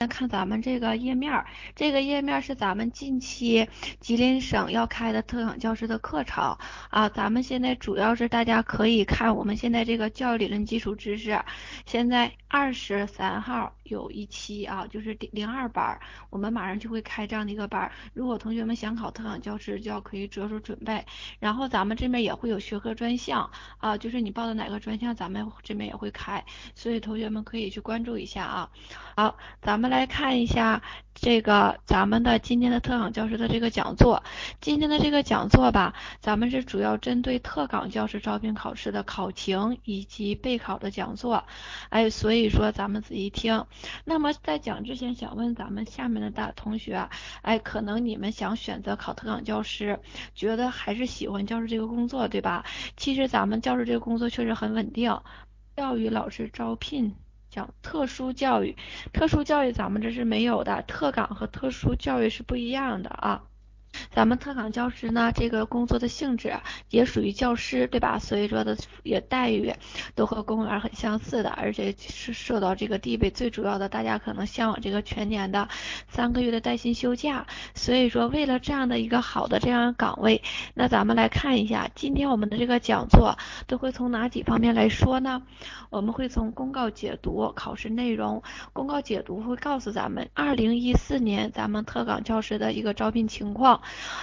先看咱们这个页面，这个页面是咱们近期吉林省要开的特岗教师的课程啊。咱们现在主要是大家可以看我们现在这个教育理论基础知识，现在二十三号有一期啊，就是零二班，我们马上就会开这样的一个班。如果同学们想考特岗教师，就要可以着手准备。然后咱们这边也会有学科专项啊，就是你报的哪个专项，咱们这边也会开，所以同学们可以去关注一下啊。好，咱们。来看一下这个咱们的今天的特岗教师的这个讲座，今天的这个讲座吧，咱们是主要针对特岗教师招聘考试的考情以及备考的讲座，哎，所以说咱们仔细听。那么在讲之前，想问咱们下面的大同学，哎，可能你们想选择考特岗教师，觉得还是喜欢教师这个工作，对吧？其实咱们教师这个工作确实很稳定，教育老师招聘。讲特殊教育，特殊教育咱们这是没有的，特岗和特殊教育是不一样的啊。咱们特岗教师呢，这个工作的性质也属于教师，对吧？所以说的也待遇都和公务员很相似的，而且是受到这个地位。最主要的，大家可能向往这个全年的三个月的带薪休假。所以说，为了这样的一个好的这样岗位，那咱们来看一下今天我们的这个讲座都会从哪几方面来说呢？我们会从公告解读、考试内容。公告解读会告诉咱们二零一四年咱们特岗教师的一个招聘情况。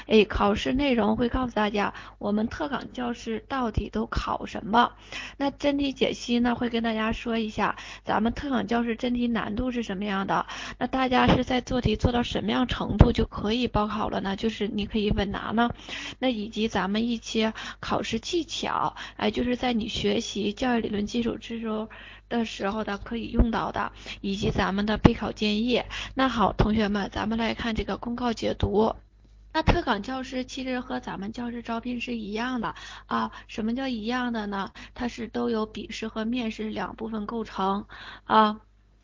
哎，考试内容会告诉大家，我们特岗教师到底都考什么？那真题解析呢，会跟大家说一下，咱们特岗教师真题难度是什么样的？那大家是在做题做到什么样程度就可以报考了呢？就是你可以稳拿呢？那以及咱们一些考试技巧，哎，就是在你学习教育理论基础知识的时候的可以用到的，以及咱们的备考建议。那好，同学们，咱们来看这个公告解读。那特岗教师其实和咱们教师招聘是一样的啊，什么叫一样的呢？它是都有笔试和面试两部分构成啊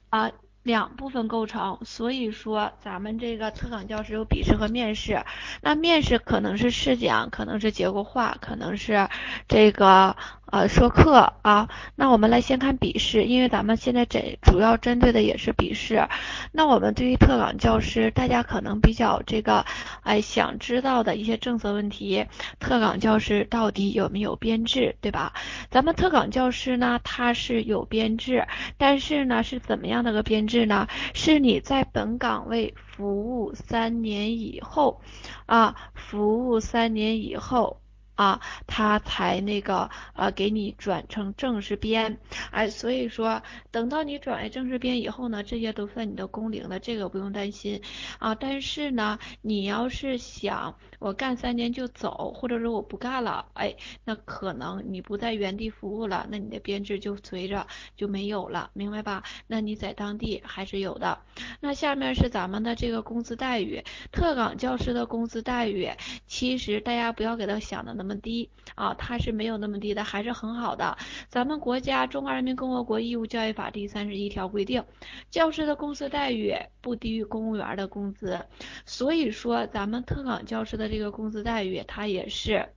啊两部分构成，所以说咱们这个特岗教师有笔试和面试，那面试可能是试讲，可能是结构化，可能是这个。呃，说课啊，那我们来先看笔试，因为咱们现在这主要针对的也是笔试。那我们对于特岗教师，大家可能比较这个，哎，想知道的一些政策问题，特岗教师到底有没有编制，对吧？咱们特岗教师呢，他是有编制，但是呢，是怎么样的个编制是呢？是你在本岗位服务三年以后啊，服务三年以后。啊，他才那个呃给你转成正式编，哎，所以说等到你转为正式编以后呢，这些都算你的工龄的，这个不用担心啊。但是呢，你要是想我干三年就走，或者说我不干了，哎，那可能你不在原地服务了，那你的编制就随着就没有了，明白吧？那你在当地还是有的。那下面是咱们的这个工资待遇，特岗教师的工资待遇，其实大家不要给他想的那么。低啊，它是没有那么低的，还是很好的。咱们国家《中华人民共和国义务教育法》第三十一条规定，教师的工资待遇不低于公务员的工资。所以说，咱们特岗教师的这个工资待遇，它也是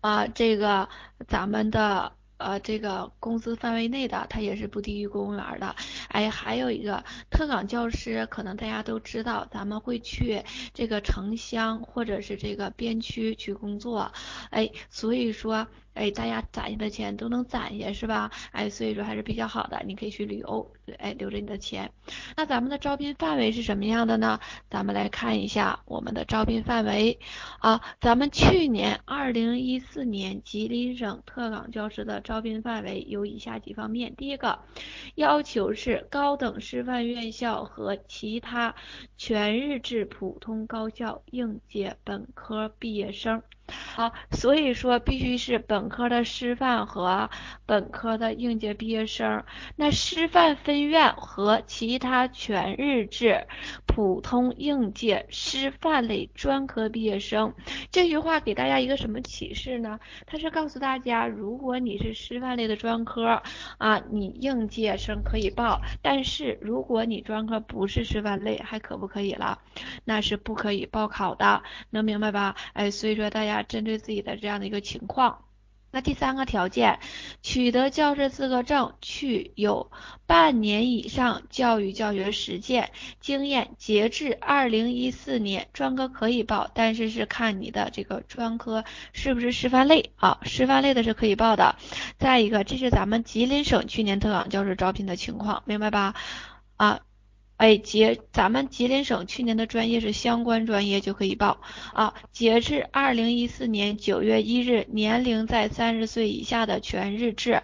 啊，这个咱们的。呃，这个工资范围内的，它也是不低于公务员的。哎，还有一个特岗教师，可能大家都知道，咱们会去这个城乡或者是这个边区去工作。哎，所以说。哎，大家攒下的钱都能攒下是吧？哎，所以说还是比较好的，你可以去旅游，哎，留着你的钱。那咱们的招聘范围是什么样的呢？咱们来看一下我们的招聘范围啊。咱们去年二零一四年吉林省特岗教师的招聘范围有以下几方面：第一个，要求是高等师范院校和其他全日制普通高校应届本科毕业生。好，所以说必须是本科的师范和本科的应届毕业生。那师范分院和其他全日制普通应届师范类专科毕业生。这句话给大家一个什么启示呢？它是告诉大家，如果你是师范类的专科啊，你应届生可以报；但是如果你专科不是师范类，还可不可以了？那是不可以报考的，能明白吧？哎，所以说大家。针对自己的这样的一个情况。那第三个条件，取得教师资格证，去有半年以上教育教学实践经验。截至二零一四年，专科可以报，但是是看你的这个专科是不是师范类啊，师范类的是可以报的。再一个，这是咱们吉林省去年特岗教师招聘的情况，明白吧？啊。哎，截咱们吉林省去年的专业是相关专业就可以报啊。截至二零一四年九月一日，年龄在三十岁以下的全日制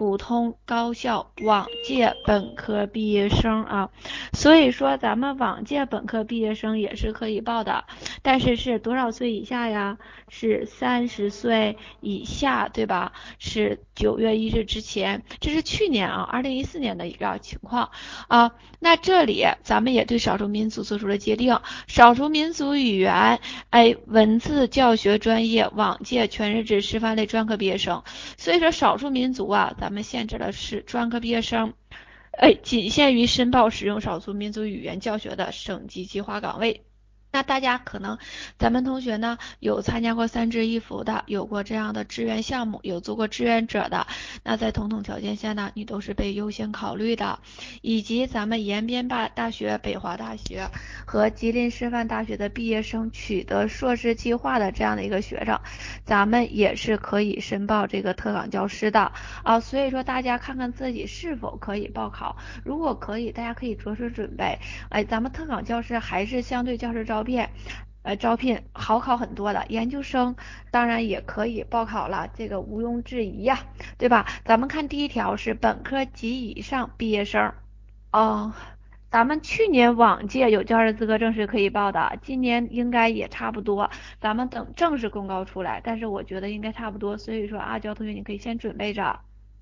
普通高校往届本科毕业生啊。所以说咱们往届本科毕业生也是可以报的，但是是多少岁以下呀？是三十岁以下，对吧？是九月一日之前，这是去年啊，二零一四年的一个情况啊。那这里。咱们也对少数民族做出了界定，少数民族语言，哎，文字教学专业往届全日制师范类专科毕业生，所以说少数民族啊，咱们限制的是专科毕业生，哎，仅限于申报使用少数民族语言教学的省级计划岗位。那大家可能，咱们同学呢有参加过三支一扶的，有过这样的志愿项目，有做过志愿者的，那在同等条件下呢，你都是被优先考虑的。以及咱们延边大大学、北华大学和吉林师范大学的毕业生取得硕士计划的这样的一个学生，咱们也是可以申报这个特岗教师的啊。所以说大家看看自己是否可以报考，如果可以，大家可以着手准备。哎，咱们特岗教师还是相对教师招。招聘，呃，招聘好考很多的，研究生当然也可以报考了，这个毋庸置疑呀，对吧？咱们看第一条是本科及以上毕业生，哦，咱们去年往届有教师资格证是可以报的，今年应该也差不多，咱们等正式公告出来，但是我觉得应该差不多，所以说阿娇同学你可以先准备着。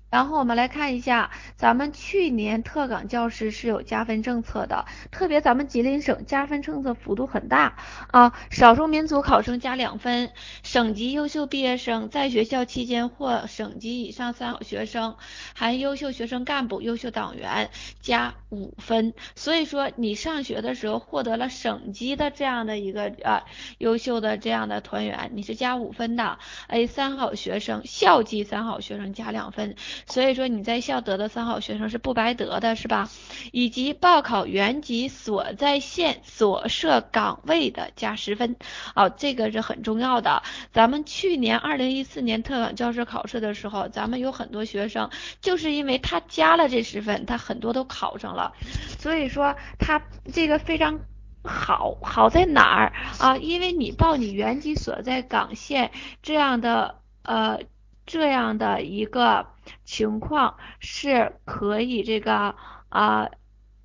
然后我们来看一下，咱们去年特岗教师是有加分政策的，特别咱们吉林省加分政策幅度很大啊，少数民族考生加两分，省级优秀毕业生在学校期间获省级以上三好学生，含优秀学生干部、优秀党员加五分。所以说你上学的时候获得了省级的这样的一个呃优秀的这样的团员，你是加五分的。哎，三好学生校级三好学生加两分。所以说你在校得的三好学生是不白得的，是吧？以及报考原籍所在县所设岗位的加十分，哦，这个是很重要的。咱们去年二零一四年特岗教师考试的时候，咱们有很多学生就是因为他加了这十分，他很多都考上了。所以说他这个非常好，好在哪儿啊？因为你报你原籍所在岗县这样的呃。这样的一个情况是可以这个啊，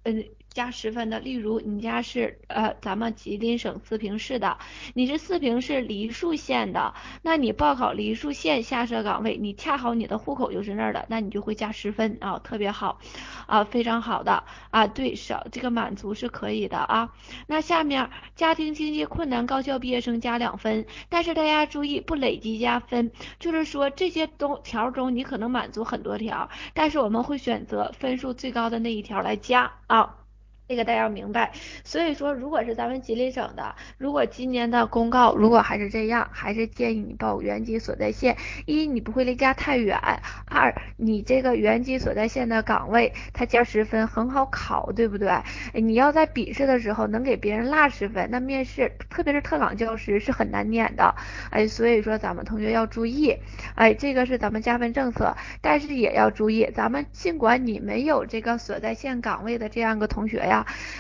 嗯。加十分的，例如你家是呃咱们吉林省四平市的，你是四平市梨树县的，那你报考梨树县下设岗位，你恰好你的户口就是那儿的，那你就会加十分啊，特别好啊，非常好的啊，对少这个满足是可以的啊。那下面家庭经济困难高校毕业生加两分，但是大家注意不累计加分，就是说这些都条中你可能满足很多条，但是我们会选择分数最高的那一条来加啊。这个大家要明白，所以说，如果是咱们吉林省的，如果今年的公告如果还是这样，还是建议你报原籍所在县。一，你不会离家太远；二，你这个原籍所在县的岗位，它加十分很好考，对不对？你要在笔试的时候能给别人落十分，那面试，特别是特岗教师是很难撵的。哎，所以说咱们同学要注意，哎，这个是咱们加分政策，但是也要注意，咱们尽管你没有这个所在县岗位的这样个同学呀。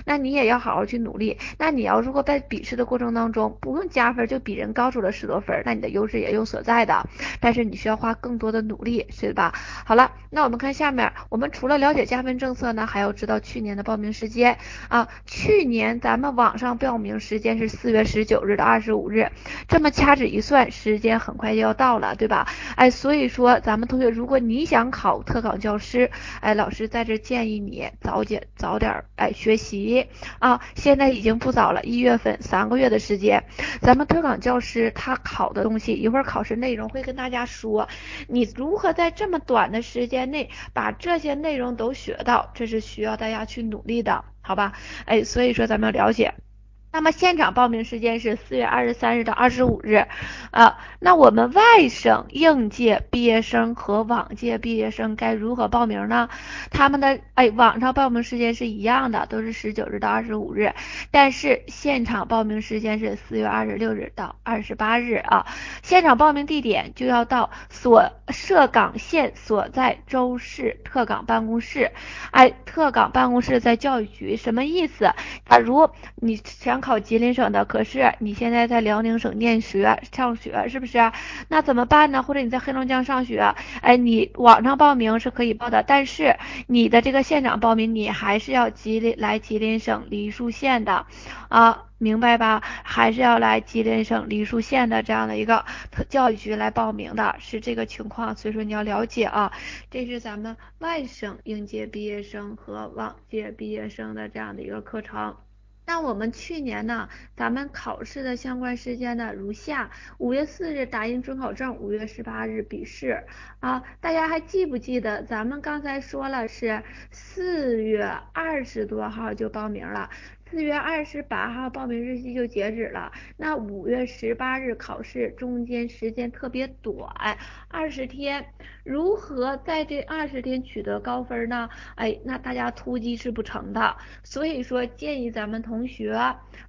那你也要好好去努力。那你要如果在笔试的过程当中不用加分就比人高出了十多分，那你的优势也有所在的。但是你需要花更多的努力，是吧？好了，那我们看下面，我们除了了解加分政策呢，还要知道去年的报名时间啊。去年咱们网上报名时间是四月十九日到二十五日，这么掐指一算，时间很快就要到了，对吧？哎，所以说咱们同学，如果你想考特岗教师，哎，老师在这建议你早点早点哎。学习啊，现在已经不早了，一月份三个月的时间，咱们特岗教师他考的东西，一会儿考试内容会跟大家说，你如何在这么短的时间内把这些内容都学到，这是需要大家去努力的，好吧？哎，所以说咱们要了解。那么现场报名时间是四月二十三日到二十五日，啊，那我们外省应届毕业生和往届毕业生该如何报名呢？他们的哎，网上报名时间是一样的，都是十九日到二十五日，但是现场报名时间是四月二十六日到二十八日啊。现场报名地点就要到所涉岗县所在州市特岗办公室，哎，特岗办公室在教育局，什么意思？假如你想考吉林省的，可是你现在在辽宁省念学上学，是不是？那怎么办呢？或者你在黑龙江上学，哎，你网上报名是可以报的，但是你的这个现场报名，你还是要吉林来吉林省梨树县的啊，明白吧？还是要来吉林省梨树县的这样的一个教育局来报名的，是这个情况，所以说你要了解啊，这是咱们外省应届毕业生和往届毕业生的这样的一个课程。那我们去年呢，咱们考试的相关时间呢如下：五月四日打印准考证，五月十八日笔试啊。大家还记不记得咱们刚才说了是四月二十多号就报名了？四月二十八号报名日期就截止了，那五月十八日考试，中间时间特别短，二十天，如何在这二十天取得高分呢？哎，那大家突击是不成的，所以说建议咱们同学，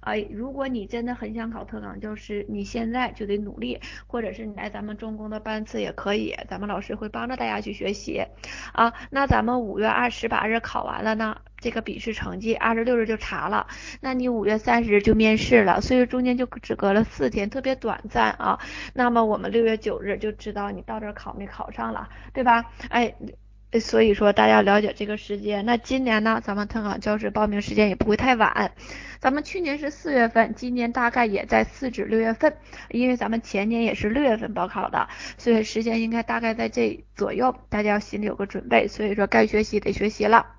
哎，如果你真的很想考特岗教师，你现在就得努力，或者是你来咱们中公的班次也可以，咱们老师会帮着大家去学习啊。那咱们五月二十八日考完了呢？这个笔试成绩二十六日就查了，那你五月三十日就面试了，所以中间就只隔了四天，特别短暂啊。那么我们六月九日就知道你到这考没考上了，对吧？哎，所以说大家了解这个时间。那今年呢，咱们特岗教师报名时间也不会太晚，咱们去年是四月份，今年大概也在四至六月份，因为咱们前年也是六月份报考的，所以时间应该大概在这左右，大家要心里有个准备。所以说该学习得学习了。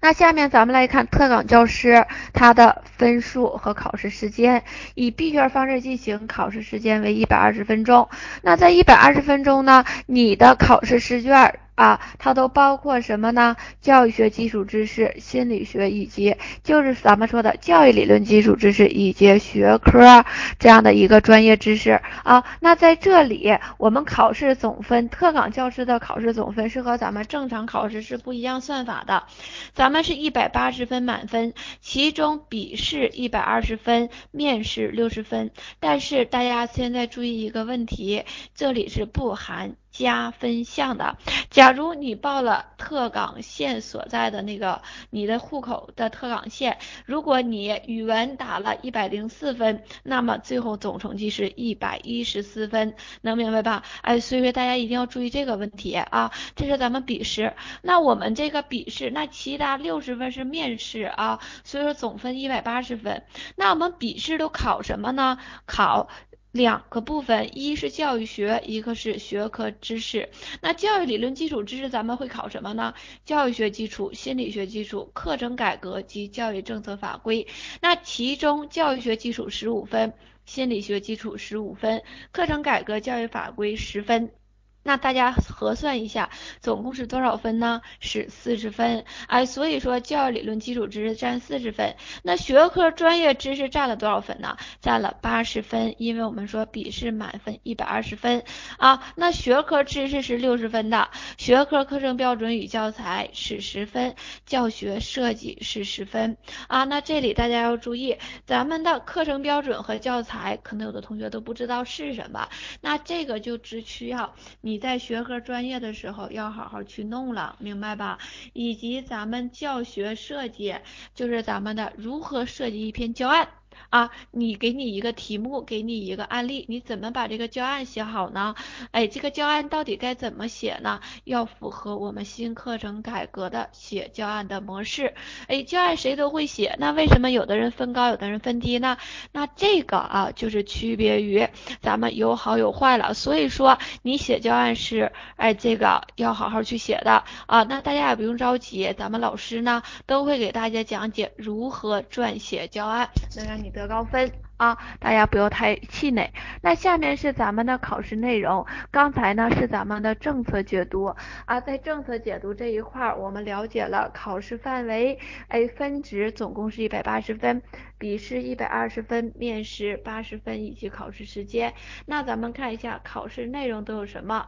那下面咱们来看特岗教师他的分数和考试时间，以闭卷方式进行，考试时间为一百二十分钟。那在一百二十分钟呢，你的考试试卷。啊，它都包括什么呢？教育学基础知识、心理学以及就是咱们说的教育理论基础知识以及学科这样的一个专业知识啊。那在这里，我们考试总分，特岗教师的考试总分是和咱们正常考试是不一样算法的。咱们是一百八十分满分，其中笔试一百二十分，面试六十分。但是大家现在注意一个问题，这里是不含。加分项的，假如你报了特岗县所在的那个你的户口的特岗县，如果你语文打了一百零四分，那么最后总成绩是一百一十四分，能明白吧？哎，所以说大家一定要注意这个问题啊，这是咱们笔试。那我们这个笔试，那其他六十分是面试啊，所以说总分一百八十分。那我们笔试都考什么呢？考。两个部分，一是教育学，一个是学科知识。那教育理论基础知识咱们会考什么呢？教育学基础、心理学基础、课程改革及教育政策法规。那其中教育学基础十五分，心理学基础十五分，课程改革教育法规十分。那大家核算一下，总共是多少分呢？是四十分。哎，所以说教育理论基础知识占四十分，那学科专业知识占了多少分呢？占了八十分，因为我们说笔试满分一百二十分啊。那学科知识是六十分的，学科课程标准与教材是十分，教学设计是十分啊。那这里大家要注意，咱们的课程标准和教材，可能有的同学都不知道是什么，那这个就只需要你。你在学科专业的时候要好好去弄了，明白吧？以及咱们教学设计，就是咱们的如何设计一篇教案。啊，你给你一个题目，给你一个案例，你怎么把这个教案写好呢？哎，这个教案到底该怎么写呢？要符合我们新课程改革的写教案的模式。哎，教案谁都会写，那为什么有的人分高，有的人分低呢？那这个啊，就是区别于咱们有好有坏了。所以说，你写教案是，哎，这个要好好去写的啊。那大家也不用着急，咱们老师呢都会给大家讲解如何撰写教案，能让你。得高分。啊，大家不要太气馁。那下面是咱们的考试内容，刚才呢是咱们的政策解读啊，在政策解读这一块，我们了解了考试范围，哎，分值总共是一百八十分，笔试一百二十分，面试八十分，以及考试时间。那咱们看一下考试内容都有什么。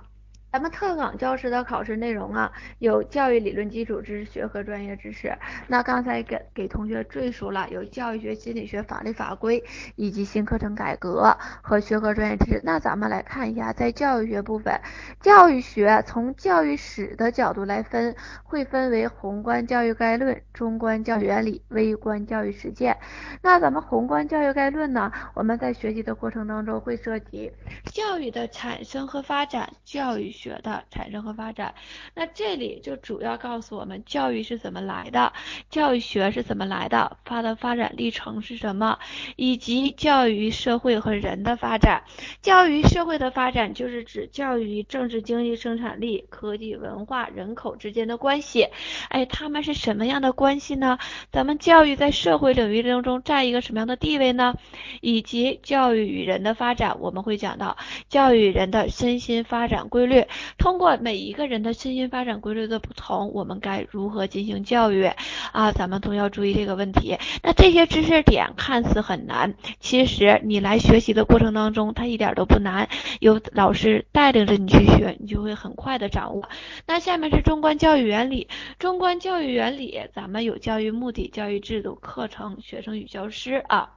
咱们特岗教师的考试内容啊，有教育理论基础知识学和专业知识。那刚才给给同学赘述了，有教育学、心理学、法律法规以及新课程改革和学科专业知识。那咱们来看一下，在教育学部分，教育学从教育史的角度来分，会分为宏观教育概论、中观教育原理、微观教育实践。那咱们宏观教育概论呢，我们在学习的过程当中会涉及教育的产生和发展，教育。学的产生和发展，那这里就主要告诉我们教育是怎么来的，教育学是怎么来的，它的发展历程是什么，以及教育社会和人的发展。教育社会的发展就是指教育与政治、经济、生产力、科技、文化、人口之间的关系。哎，他们是什么样的关系呢？咱们教育在社会领域当中占一个什么样的地位呢？以及教育与人的发展，我们会讲到教育人的身心发展规律。通过每一个人的身心发展规律的不同，我们该如何进行教育啊？咱们都要注意这个问题。那这些知识点看似很难，其实你来学习的过程当中，它一点都不难。有老师带领着你去学，你就会很快的掌握。那下面是中观教育原理。中观教育原理，咱们有教育目的、教育制度、课程、学生与教师啊。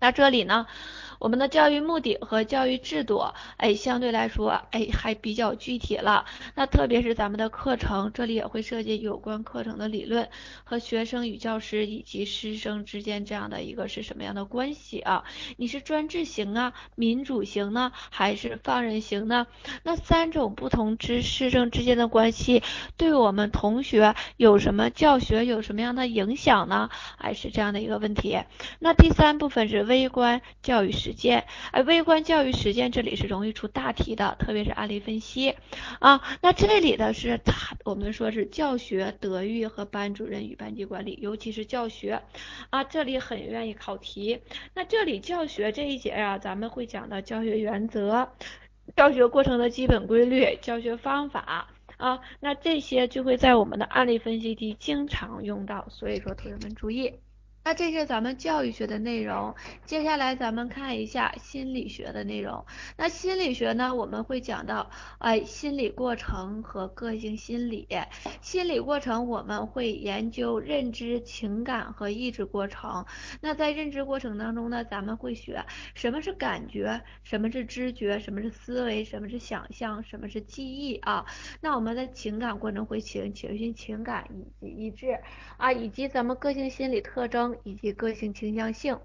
那这里呢？我们的教育目的和教育制度，哎，相对来说，哎，还比较具体了。那特别是咱们的课程，这里也会涉及有关课程的理论和学生与教师以及师生之间这样的一个是什么样的关系啊？你是专制型啊，民主型呢，还是放任型呢？那三种不同之师生之间的关系，对我们同学有什么教学有什么样的影响呢？还是这样的一个问题。那第三部分是微观教育实践，哎，微观教育实践这里是容易出大题的，特别是案例分析啊。那这里的是它，我们说是教学德育和班主任与班级管理，尤其是教学啊，这里很愿意考题。那这里教学这一节啊，咱们会讲到教学原则、教学过程的基本规律、教学方法啊，那这些就会在我们的案例分析题经常用到，所以说同学们注意。那这是咱们教育学的内容，接下来咱们看一下心理学的内容。那心理学呢，我们会讲到，哎，心理过程和个性心理。心理过程我们会研究认知、情感和意志过程。那在认知过程当中呢，咱们会学什么是感觉，什么是知觉，什么是思维，什么是想象，什么是记忆啊。那我们在情感过程会情情绪、情感以及意志啊，以及咱们个性心理特征。以及个性倾向性，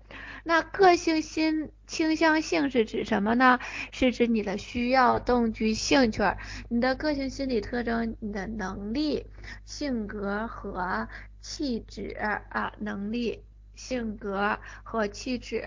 那个性心倾向性是指什么呢？是指你的需要、动机、兴趣，你的个性心理特征、你的能力、性格和气质啊，能力。性格和气质，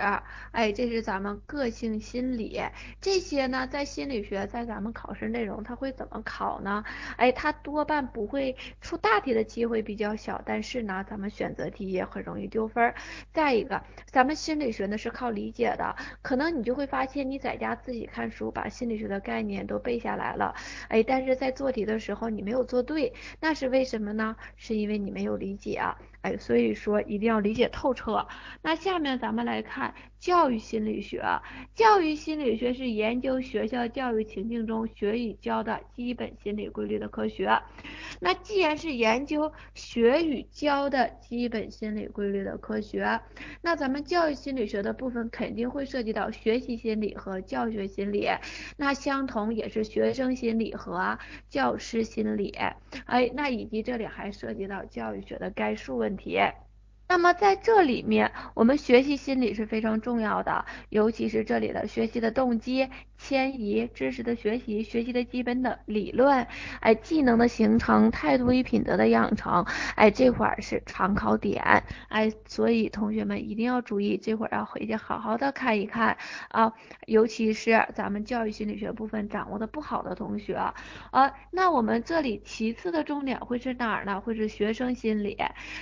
哎，这是咱们个性心理这些呢，在心理学，在咱们考试内容，它会怎么考呢？哎，它多半不会出大题的机会比较小，但是呢，咱们选择题也很容易丢分。再一个，咱们心理学呢是靠理解的，可能你就会发现你在家自己看书，把心理学的概念都背下来了，哎，但是在做题的时候你没有做对，那是为什么呢？是因为你没有理解。所以说一定要理解透彻。那下面咱们来看。教育心理学，教育心理学是研究学校教育情境中学与教的基本心理规律的科学。那既然是研究学与教的基本心理规律的科学，那咱们教育心理学的部分肯定会涉及到学习心理和教学心理。那相同也是学生心理和教师心理。哎，那以及这里还涉及到教育学的概述问题。那么在这里面，我们学习心理是非常重要的，尤其是这里的学习的动机。迁移知识的学习，学习的基本的理论，哎，技能的形成，态度与品德的养成，哎，这会儿是常考点，哎，所以同学们一定要注意，这会儿要回去好好的看一看啊，尤其是咱们教育心理学部分掌握的不好的同学啊，那我们这里其次的重点会是哪儿呢？会是学生心理，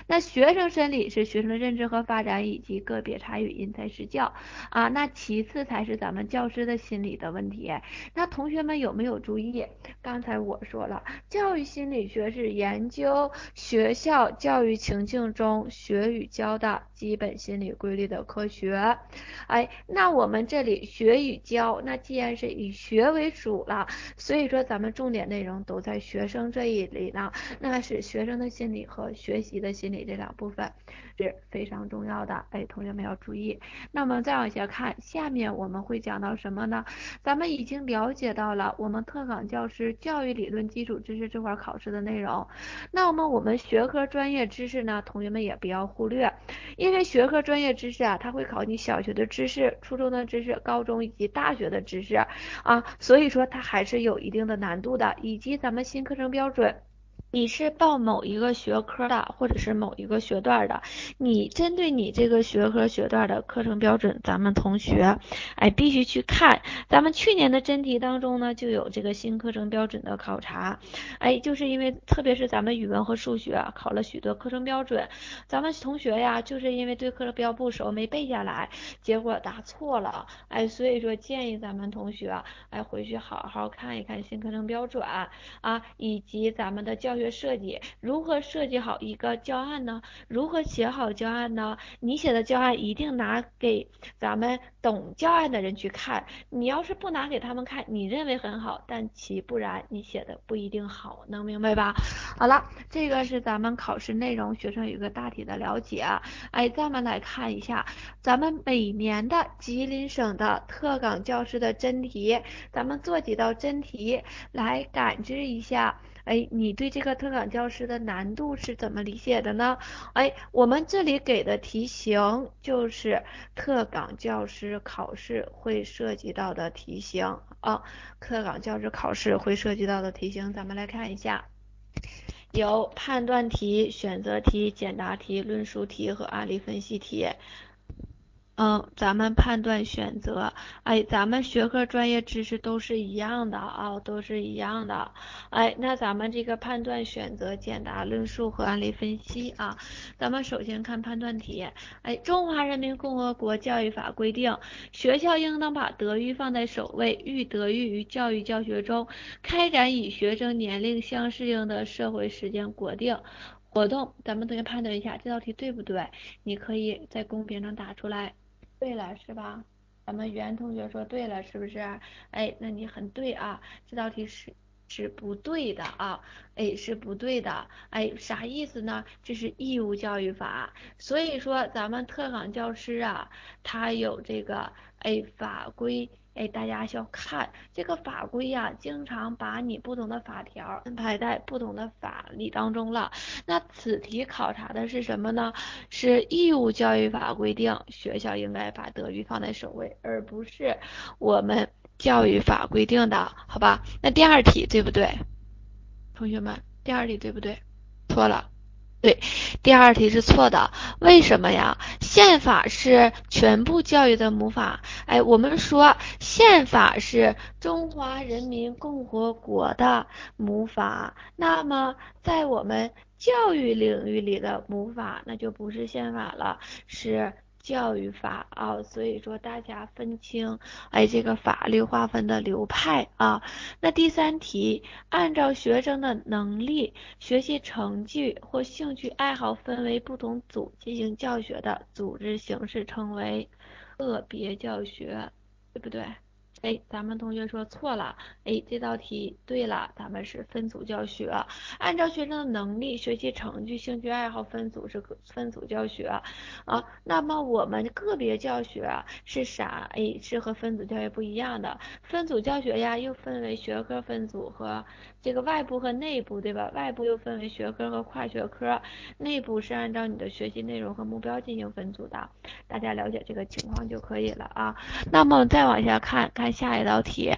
那学生心理是学生的认知和发展以及个别差异因材施教啊。那其次才是咱们教师的心理的问题。那同学们有没有注意？刚才我说了，教育心理学是研究学校教育情境中学与教的基本心理规律的科学。哎，那我们这里学与教，那既然是以学为主了，所以说咱们重点内容都在学生这一里呢。那是学生的心理和学习的心理这两部分是非常重要的。哎，同学们要注意。那么再往下看，下面我们会讲到什么呢？咱们已经了解到了我们特岗教师教育理论基础知识这块考试的内容。那么我们学科专业知识呢，同学们也不要忽略，因为学科专业知识啊，它会考你小学的知识、初中的知识、高中以及大学的知识啊，所以说它还是有一定的难度的，以及咱们新课程标准。你是报某一个学科的，或者是某一个学段的，你针对你这个学科学段的课程标准，咱们同学，哎，必须去看。咱们去年的真题当中呢，就有这个新课程标准的考察，哎，就是因为特别是咱们语文和数学考了许多课程标准，咱们同学呀，就是因为对课程标不熟，没背下来，结果答错了，哎，所以说建议咱们同学，哎，回去好好看一看新课程标准啊，以及咱们的教学。设计如何设计好一个教案呢？如何写好教案呢？你写的教案一定拿给咱们懂教案的人去看。你要是不拿给他们看，你认为很好，但其不然，你写的不一定好，能明白吧？好了，这个是咱们考试内容，学生有一个大体的了解。哎，咱们来看一下咱们每年的吉林省的特岗教师的真题，咱们做几道真题来感知一下。哎，你对这个特岗教师的难度是怎么理解的呢？哎，我们这里给的题型就是特岗教师考试会涉及到的题型啊，特岗教师考试会涉及到的题型，咱们来看一下，有判断题、选择题、简答题、论述题和案例分析题。嗯，咱们判断选择，哎，咱们学科专业知识都是一样的啊，都是一样的，哎，那咱们这个判断选择、简答、论述和案例分析啊，咱们首先看判断题，哎，中华人民共和国教育法规定，学校应当把德育放在首位，育德育于教育教学中，开展与学生年龄相适应的社会实践国定活动。咱们同学判断一下这道题对不对？你可以在公屏上打出来。对了是吧？咱们袁同学说对了是不是？哎，那你很对啊，这道题是是不对的啊，哎是不对的，哎啥意思呢？这是义务教育法，所以说咱们特岗教师啊，他有这个哎法规。哎，大家需要看这个法规呀，经常把你不同的法条安排在不同的法律当中了。那此题考察的是什么呢？是义务教育法规定，学校应该把德育放在首位，而不是我们教育法规定的，好吧？那第二题对不对？同学们，第二题对不对？错了。对，第二题是错的，为什么呀？宪法是全部教育的母法，哎，我们说宪法是中华人民共和国的母法，那么在我们教育领域里的母法，那就不是宪法了，是。教育法啊，所以说大家分清哎这个法律划分的流派啊。那第三题，按照学生的能力、学习成绩或兴趣爱好分为不同组进行教学的组织形式称为个别教学，对不对？哎，咱们同学说错了。哎，这道题对了，咱们是分组教学，按照学生的能力、学习成绩、兴趣爱好分组是分组教学啊。那么我们个别教学是啥？哎，是和分组教学不一样的。分组教学呀，又分为学科分组和这个外部和内部，对吧？外部又分为学科和跨学科，内部是按照你的学习内容和目标进行分组的。大家了解这个情况就可以了啊。那么再往下看看。下一道题，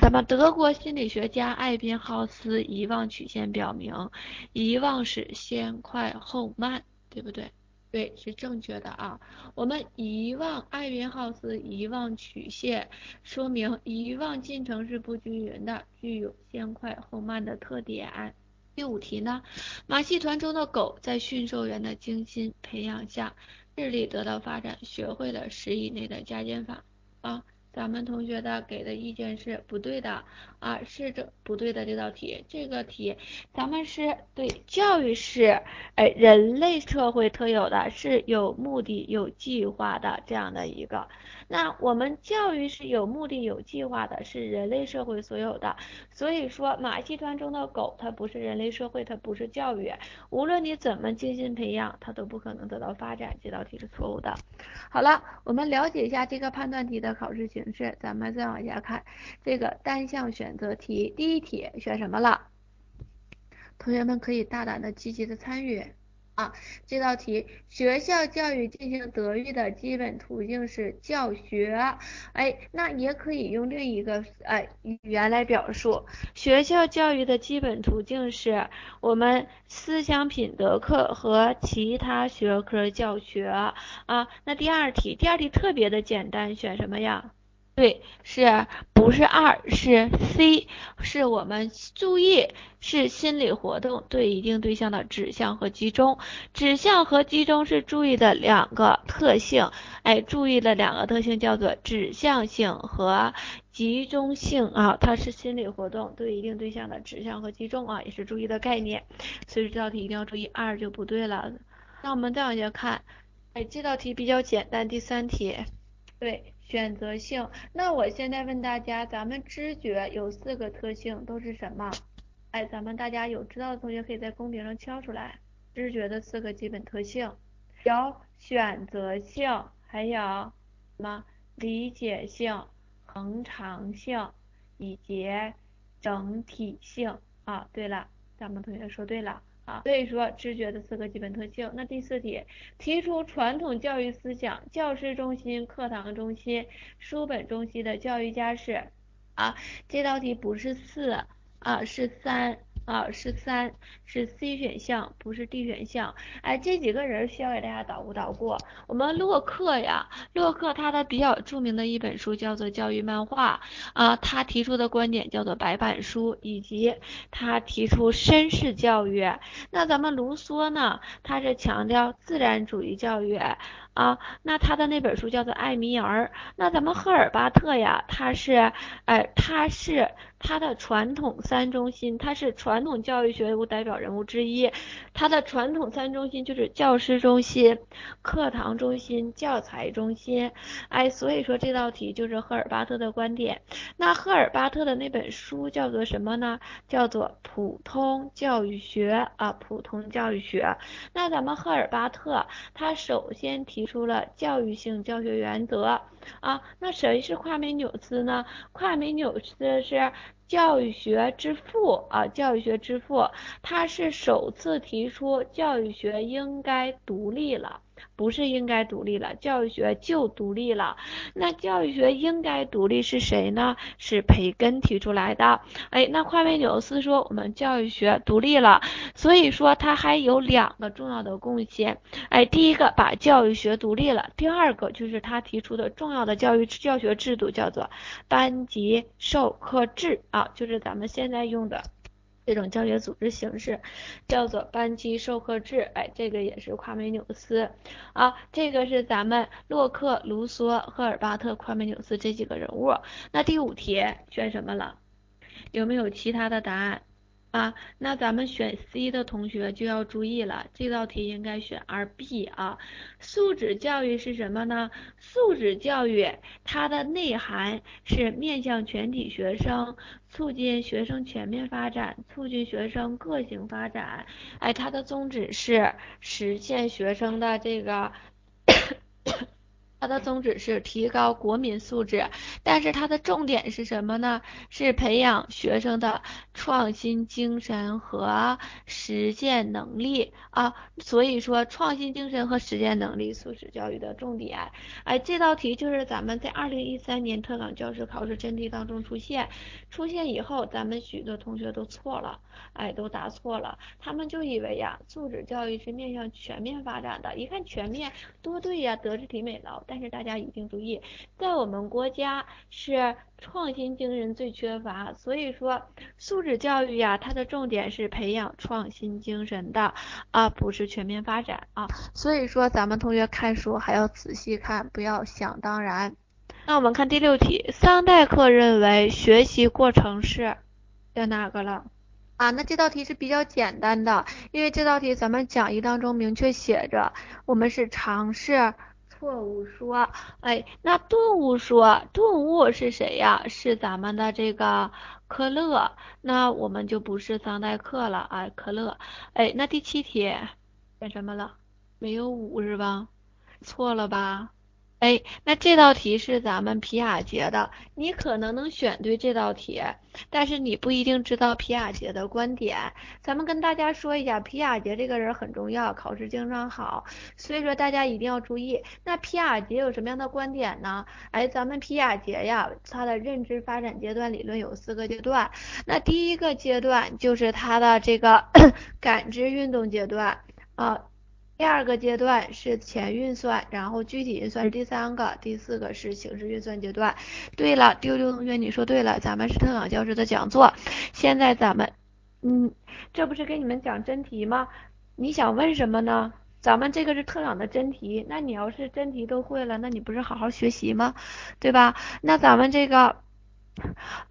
咱们德国心理学家艾宾浩斯遗忘曲线表明，遗忘是先快后慢，对不对？对，是正确的啊。我们遗忘艾宾浩斯遗忘曲线说明遗忘进程是不均匀的，具有先快后慢的特点。第五题呢，马戏团中的狗在驯兽员的精心培养下，智力得到发展，学会了十以内的加减法啊。咱们同学的给的意见是不对的啊，是这不对的这道题，这个题咱们是对教育是哎人类社会特有的，是有目的、有计划的这样的一个。那我们教育是有目的、有计划的，是人类社会所有的。所以说，马戏团中的狗它不是人类社会，它不是教育。无论你怎么精心培养，它都不可能得到发展。这道题是错误的。好了，我们了解一下这个判断题的考试形式。咱们再往下看这个单项选择题，第一题选什么了？同学们可以大胆的、积极的参与。啊，这道题，学校教育进行德育的基本途径是教学，哎，那也可以用另一个哎语言来表述，学校教育的基本途径是我们思想品德课和其他学科教学啊。那第二题，第二题特别的简单，选什么呀？对，是不是二？是 C，是我们注意是心理活动对一定对象的指向和集中，指向和集中是注意的两个特性，哎，注意的两个特性叫做指向性和集中性啊，它是心理活动对一定对象的指向和集中啊，也是注意的概念，所以这道题一定要注意，二就不对了。那我们再往下看，哎，这道题比较简单，第三题，对。选择性，那我现在问大家，咱们知觉有四个特性，都是什么？哎，咱们大家有知道的同学可以在公屏上敲出来。知觉的四个基本特性，有选择性，还有什么理解性、恒常性以及整体性啊。对了，咱们同学说对了。啊，所以说知觉的四个基本特性。那第四题，提出传统教育思想，教师中心、课堂中心、书本中心的教育家是啊，这道题不是四啊，是三。啊，是三，是 C 选项，不是 D 选项。哎，这几个人需要给大家捣鼓捣鼓。我们洛克呀，洛克他的比较著名的一本书叫做《教育漫画》啊，他提出的观点叫做白板书，以及他提出绅士教育。那咱们卢梭呢，他是强调自然主义教育。啊，那他的那本书叫做《艾米尔》。那咱们赫尔巴特呀，他是，哎，他是他的传统三中心，他是传统教育学务代表人物之一。他的传统三中心就是教师中心、课堂中心、教材中心。哎，所以说这道题就是赫尔巴特的观点。那赫尔巴特的那本书叫做什么呢？叫做《普通教育学》啊，《普通教育学》。那咱们赫尔巴特他首先提。提出了教育性教学原则啊，那谁是夸美纽斯呢？夸美纽斯是教育学之父啊，教育学之父，他是首次提出教育学应该独立了。不是应该独立了，教育学就独立了。那教育学应该独立是谁呢？是培根提出来的。哎，那夸美纽斯说我们教育学独立了，所以说他还有两个重要的贡献。哎，第一个把教育学独立了，第二个就是他提出的重要的教育教学制度叫做班级授课制啊，就是咱们现在用的。这种教学组织形式叫做班级授课制，哎，这个也是夸美纽斯啊，这个是咱们洛克、卢梭、赫尔巴特、夸美纽斯这几个人物。那第五题选什么了？有没有其他的答案？啊，那咱们选 C 的同学就要注意了，这道题应该选二 B 啊。素质教育是什么呢？素质教育它的内涵是面向全体学生，促进学生全面发展，促进学生个性发展。哎，它的宗旨是实现学生的这个。它的宗旨是提高国民素质，但是它的重点是什么呢？是培养学生的创新精神和实践能力啊。所以说，创新精神和实践能力素质教育的重点。哎，这道题就是咱们在二零一三年特岗教师考试真题当中出现，出现以后，咱们许多同学都错了，哎，都答错了。他们就以为呀，素质教育是面向全面发展的，一看全面多对呀，德智体美劳。但是大家一定注意，在我们国家是创新精神最缺乏，所以说素质教育呀，它的重点是培养创新精神的啊，不是全面发展啊。所以说咱们同学看书还要仔细看，不要想当然。那我们看第六题，桑代克认为学习过程是选哪个了？啊，那这道题是比较简单的，因为这道题咱们讲义当中明确写着，我们是尝试错误说。哎，那顿悟说，顿悟是谁呀？是咱们的这个科勒，那我们就不是桑代克了啊，科勒。哎，那第七题选什么了？没有五是吧？错了吧？哎，那这道题是咱们皮亚杰的，你可能能选对这道题，但是你不一定知道皮亚杰的观点。咱们跟大家说一下，皮亚杰这个人很重要，考试经常好，所以说大家一定要注意。那皮亚杰有什么样的观点呢？哎，咱们皮亚杰呀，他的认知发展阶段理论有四个阶段，那第一个阶段就是他的这个 感知运动阶段啊。第二个阶段是前运算，然后具体运算是第三个，第四个是形式运算阶段。对了，丢丢同学你说对了，咱们是特岗教师的讲座，现在咱们，嗯，这不是给你们讲真题吗？你想问什么呢？咱们这个是特岗的真题，那你要是真题都会了，那你不是好好学习吗？对吧？那咱们这个，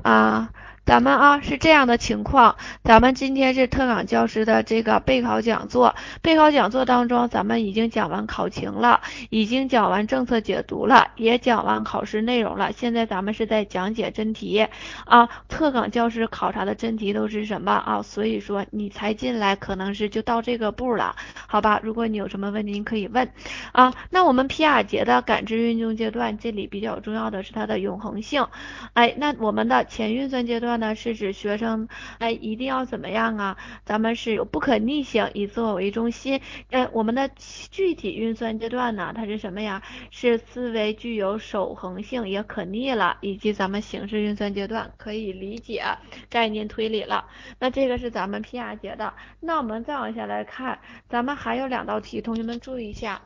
啊。咱们啊是这样的情况，咱们今天是特岗教师的这个备考讲座，备考讲座当中，咱们已经讲完考情了，已经讲完政策解读了，也讲完考试内容了。现在咱们是在讲解真题啊，特岗教师考察的真题都是什么啊？所以说你才进来，可能是就到这个步了，好吧？如果你有什么问题，你可以问啊。那我们皮亚杰的感知运动阶段，这里比较重要的是它的永恒性，哎，那我们的前运算阶段。呢是指学生哎一定要怎么样啊？咱们是有不可逆性，以自我为中心。呃，我们的具体运算阶段呢，它是什么呀？是思维具有守恒性，也可逆了。以及咱们形式运算阶段可以理解概念推理了。那这个是咱们皮亚杰的。那我们再往下来看，咱们还有两道题，同学们注意一下。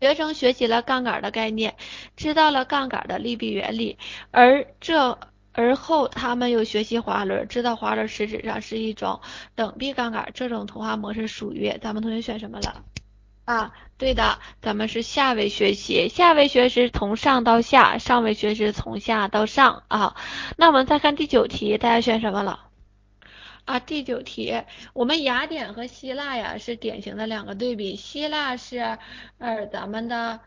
学生学习了杠杆的概念，知道了杠杆的利弊原理，而这。而后，他们又学习滑轮，知道滑轮实质上是一种等臂杠杆。这种图画模式属于咱们同学选什么了？啊，对的，咱们是下位学习。下位学习从上到下，上位学习从下到上啊。那我们再看第九题，大家选什么了？啊，第九题，我们雅典和希腊呀是典型的两个对比。希腊是呃咱们的。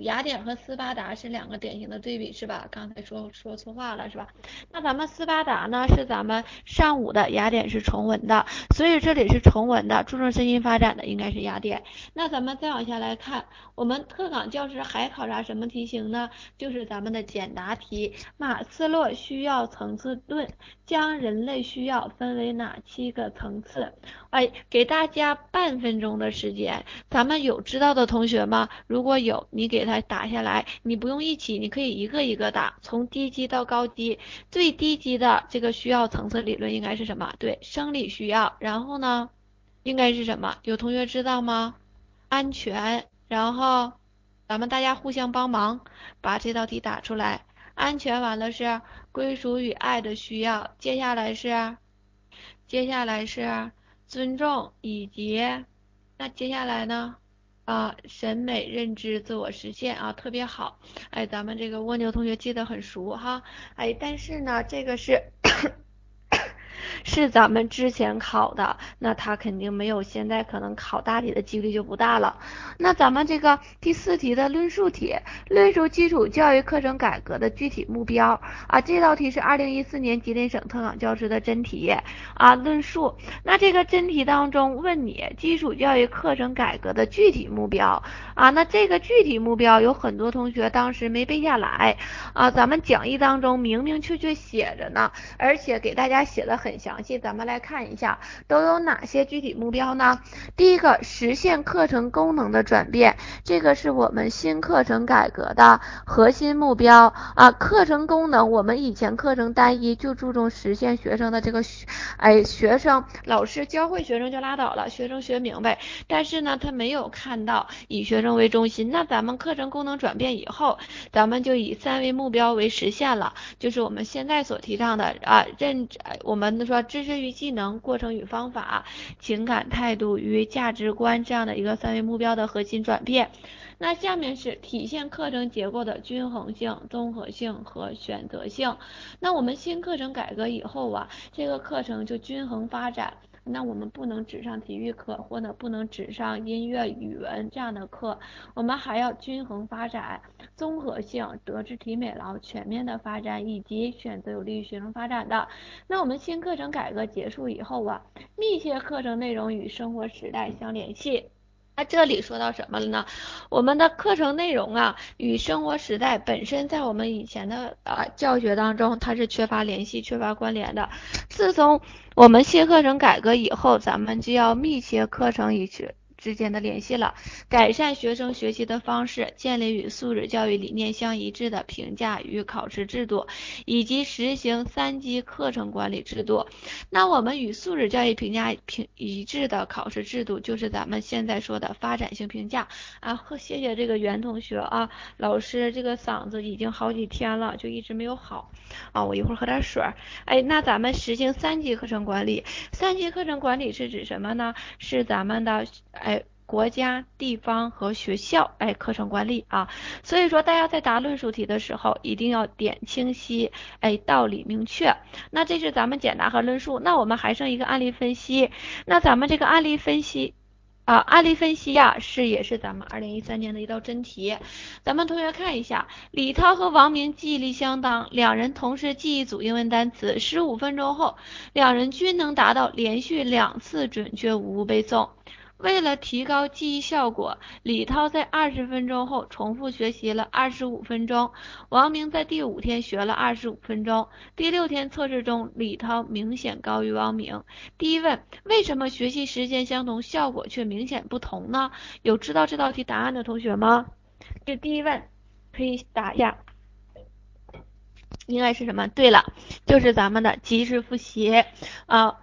雅典和斯巴达是两个典型的对比，是吧？刚才说说错话了，是吧？那咱们斯巴达呢，是咱们上午的，雅典是崇文的，所以这里是崇文的，注重身心发展的应该是雅典。那咱们再往下来看，我们特岗教师还考察什么题型呢？就是咱们的简答题。马斯洛需要层次论将人类需要分为哪七个层次？哎，给大家半分钟的时间，咱们有知道的同学吗？如果有，你给给它打下来，你不用一起，你可以一个一个打，从低级到高级。最低级的这个需要层次理论应该是什么？对，生理需要。然后呢，应该是什么？有同学知道吗？安全。然后，咱们大家互相帮忙，把这道题打出来。安全完了是归属与爱的需要，接下来是，接下来是。尊重以及那接下来呢啊审美认知自我实现啊特别好哎咱们这个蜗牛同学记得很熟哈哎但是呢这个是。是咱们之前考的，那他肯定没有现在可能考大题的几率就不大了。那咱们这个第四题的论述题，论述基础教育课程改革的具体目标啊，这道题是二零一四年吉林省特岗教师的真题啊，论述。那这个真题当中问你基础教育课程改革的具体目标啊，那这个具体目标有很多同学当时没背下来啊，咱们讲义当中明明确确写着呢，而且给大家写的很。很详细，咱们来看一下都有哪些具体目标呢？第一个，实现课程功能的转变，这个是我们新课程改革的核心目标啊。课程功能，我们以前课程单一，就注重实现学生的这个学，哎，学生老师教会学生就拉倒了，学生学明白，但是呢，他没有看到以学生为中心。那咱们课程功能转变以后，咱们就以三维目标为实现了，就是我们现在所提倡的啊，认我们说知识与技能、过程与方法、情感态度与价值观这样的一个三维目标的核心转变。那下面是体现课程结构的均衡性、综合性和选择性。那我们新课程改革以后啊，这个课程就均衡发展。那我们不能只上体育课，或者不能只上音乐、语文这样的课，我们还要均衡发展、综合性、德智体美劳全面的发展，以及选择有利于学生发展的。那我们新课程改革结束以后啊，密切课程内容与生活时代相联系。那这里说到什么了呢？我们的课程内容啊，与生活时代本身在我们以前的啊教学当中，它是缺乏联系、缺乏关联的。自从我们新课程改革以后，咱们就要密切课程与学。之间的联系了，改善学生学习的方式，建立与素质教育理念相一致的评价与考试制度，以及实行三级课程管理制度。那我们与素质教育评价评一致的考试制度，就是咱们现在说的发展性评价啊。谢谢这个袁同学啊，老师这个嗓子已经好几天了，就一直没有好啊。我一会儿喝点水。哎，那咱们实行三级课程管理，三级课程管理是指什么呢？是咱们的哎。国家、地方和学校，哎，课程管理啊，所以说大家在答论述题的时候，一定要点清晰，哎，道理明确。那这是咱们简答和论述，那我们还剩一个案例分析。那咱们这个案例分析啊，案例分析呀，是也是咱们二零一三年的一道真题。咱们同学看一下，李涛和王明记忆力相当，两人同时记一组英文单词，十五分钟后，两人均能达到连续两次准确无误背诵。为了提高记忆效果，李涛在二十分钟后重复学习了二十五分钟，王明在第五天学了二十五分钟。第六天测试中，李涛明显高于王明。第一问：为什么学习时间相同，效果却明显不同呢？有知道这道题答案的同学吗？这第一问可以答一下，应该是什么？对了，就是咱们的及时复习啊。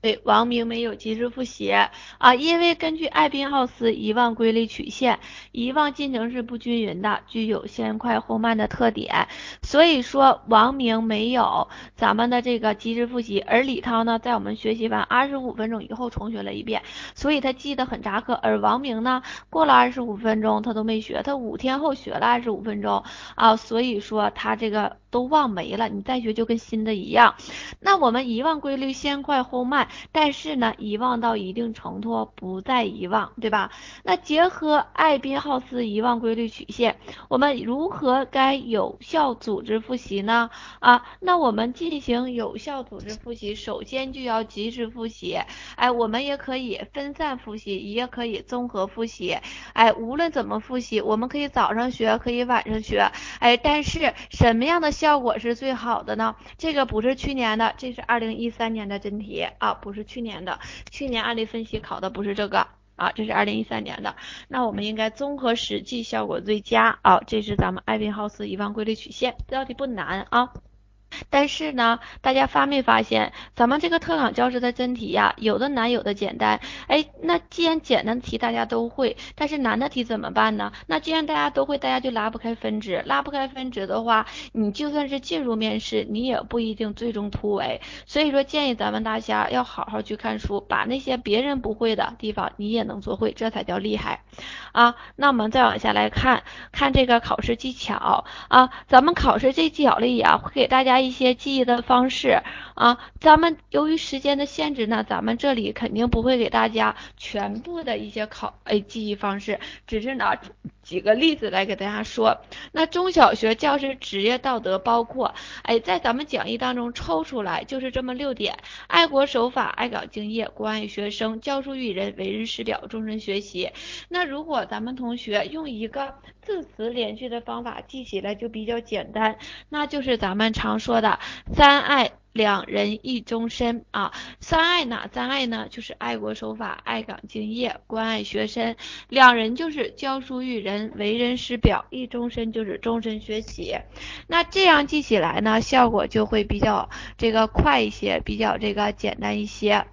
对，王明没有及时复习啊，因为根据艾宾浩斯遗忘规律曲线，遗忘进程是不均匀的，具有先快后慢的特点，所以说王明没有咱们的这个及时复习，而李涛呢，在我们学习完二十五分钟以后重学了一遍，所以他记得很扎克，而王明呢，过了二十五分钟他都没学，他五天后学了二十五分钟。啊，所以说他这个都忘没了，你再学就跟新的一样。那我们遗忘规律先快后慢。但是呢，遗忘到一定程度不再遗忘，对吧？那结合艾宾浩斯遗忘规律曲线，我们如何该有效组织复习呢？啊，那我们进行有效组织复习，首先就要及时复习。哎，我们也可以分散复习，也可以综合复习。哎，无论怎么复习，我们可以早上学，可以晚上学。哎，但是什么样的效果是最好的呢？这个不是去年的，这是二零一三年的真题啊。不是去年的，去年案例分析考的不是这个啊，这是二零一三年的。那我们应该综合实际效果最佳啊，这是咱们艾宾浩斯遗忘规律曲线，这道题不难啊。但是呢，大家发没发现，咱们这个特岗教师的真题呀，有的难，有的简单。哎，那既然简单的题大家都会，但是难的题怎么办呢？那既然大家都会，大家就拉不开分值，拉不开分值的话，你就算是进入面试，你也不一定最终突围。所以说，建议咱们大家要好好去看书，把那些别人不会的地方，你也能做会，这才叫厉害啊。那我们再往下来看，看这个考试技巧啊，咱们考试这技巧里啊，会给大家一。些些记忆的方式啊，咱们由于时间的限制呢，咱们这里肯定不会给大家全部的一些考诶记忆方式，只是拿几个例子来给大家说。那中小学教师职业道德包括，哎，在咱们讲义当中抽出来就是这么六点：爱国守法、爱岗敬业、关爱学生、教书育人、为人师表、终身学习。那如果咱们同学用一个。四词连句的方法记起来就比较简单，那就是咱们常说的三爱。两人一终身啊，三爱哪三爱呢？就是爱国守法、爱岗敬业、关爱学生。两人就是教书育人、为人师表。一终身就是终身学习。那这样记起来呢，效果就会比较这个快一些，比较这个简单一些。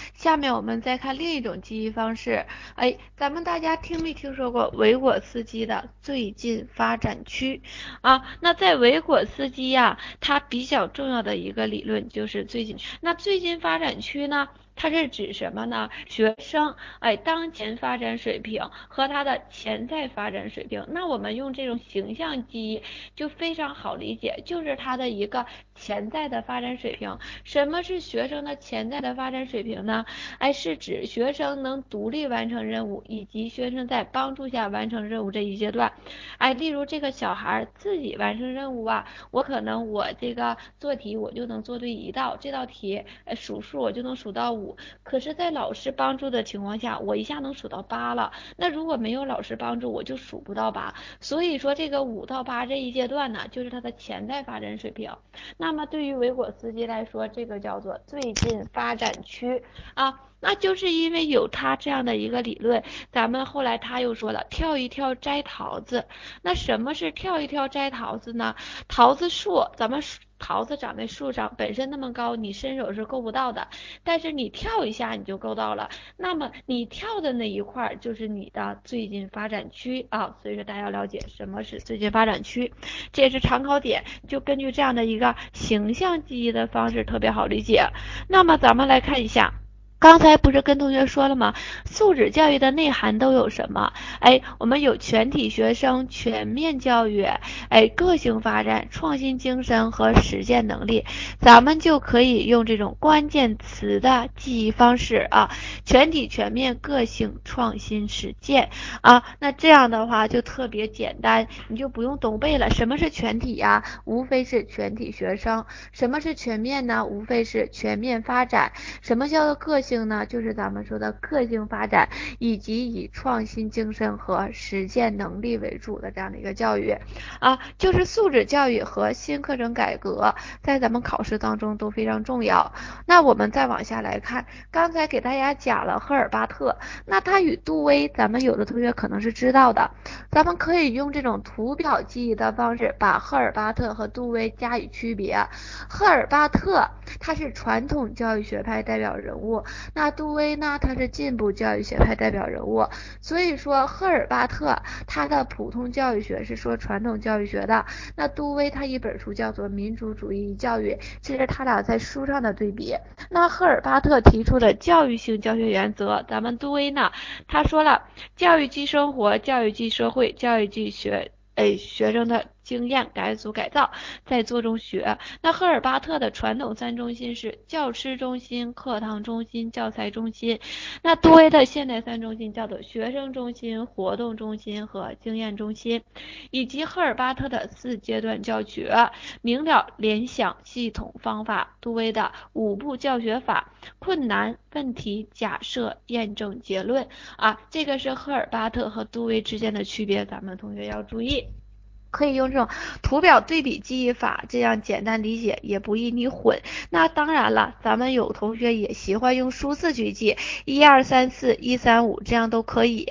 下面我们再看另一种记忆方式，哎，咱们大家听没听说过维果斯基的最近发展区啊？那在维果斯基呀，他比较重要的一个理论就是最近，那最近发展区呢？它是指什么呢？学生哎，当前发展水平和他的潜在发展水平。那我们用这种形象记忆就非常好理解，就是他的一个潜在的发展水平。什么是学生的潜在的发展水平呢？哎，是指学生能独立完成任务，以及学生在帮助下完成任务这一阶段。哎，例如这个小孩自己完成任务啊，我可能我这个做题我就能做对一道，这道题哎数数我就能数到五。可是，在老师帮助的情况下，我一下能数到八了。那如果没有老师帮助，我就数不到八。所以说，这个五到八这一阶段呢，就是他的潜在发展水平。那么，对于维果斯基来说，这个叫做最近发展区啊。那就是因为有他这样的一个理论，咱们后来他又说了，跳一跳摘桃子。那什么是跳一跳摘桃子呢？桃子树，咱们桃子长在树上，本身那么高，你伸手是够不到的。但是你跳一下，你就够到了。那么你跳的那一块就是你的最近发展区啊。所以说大家要了解什么是最近发展区，这也是常考点。就根据这样的一个形象记忆的方式，特别好理解。那么咱们来看一下。刚才不是跟同学说了吗？素质教育的内涵都有什么？哎，我们有全体学生全面教育，哎，个性发展、创新精神和实践能力，咱们就可以用这种关键词的记忆方式啊，全体全面个性创新实践啊，那这样的话就特别简单，你就不用懂背了。什么是全体呀？无非是全体学生。什么是全面呢？无非是全面发展。什么叫做个性？性呢，就是咱们说的个性发展，以及以创新精神和实践能力为主的这样的一个教育啊，就是素质教育和新课程改革，在咱们考试当中都非常重要。那我们再往下来看，刚才给大家讲了赫尔巴特，那他与杜威，咱们有的同学可能是知道的，咱们可以用这种图表记忆的方式，把赫尔巴特和杜威加以区别。赫尔巴特他是传统教育学派代表人物。那杜威呢？他是进步教育学派代表人物，所以说赫尔巴特他的普通教育学是说传统教育学的，那杜威他一本书叫做民主主义教育，这是他俩在书上的对比。那赫尔巴特提出的教育性教学原则，咱们杜威呢？他说了，教育即生活，教育即社会，教育即学，哎，学生的。经验改组改造，在做中学。那赫尔巴特的传统三中心是教师中心、课堂中心、教材中心。那杜威的现代三中心叫做学生中心、活动中心和经验中心。以及赫尔巴特的四阶段教学：明了、联想、系统、方法。杜威的五步教学法：困难、问题、假设、验证、结论。啊，这个是赫尔巴特和杜威之间的区别，咱们同学要注意。可以用这种图表对比记忆法，这样简单理解，也不易你混。那当然了，咱们有同学也喜欢用数字去记，一二三四一三五，这样都可以。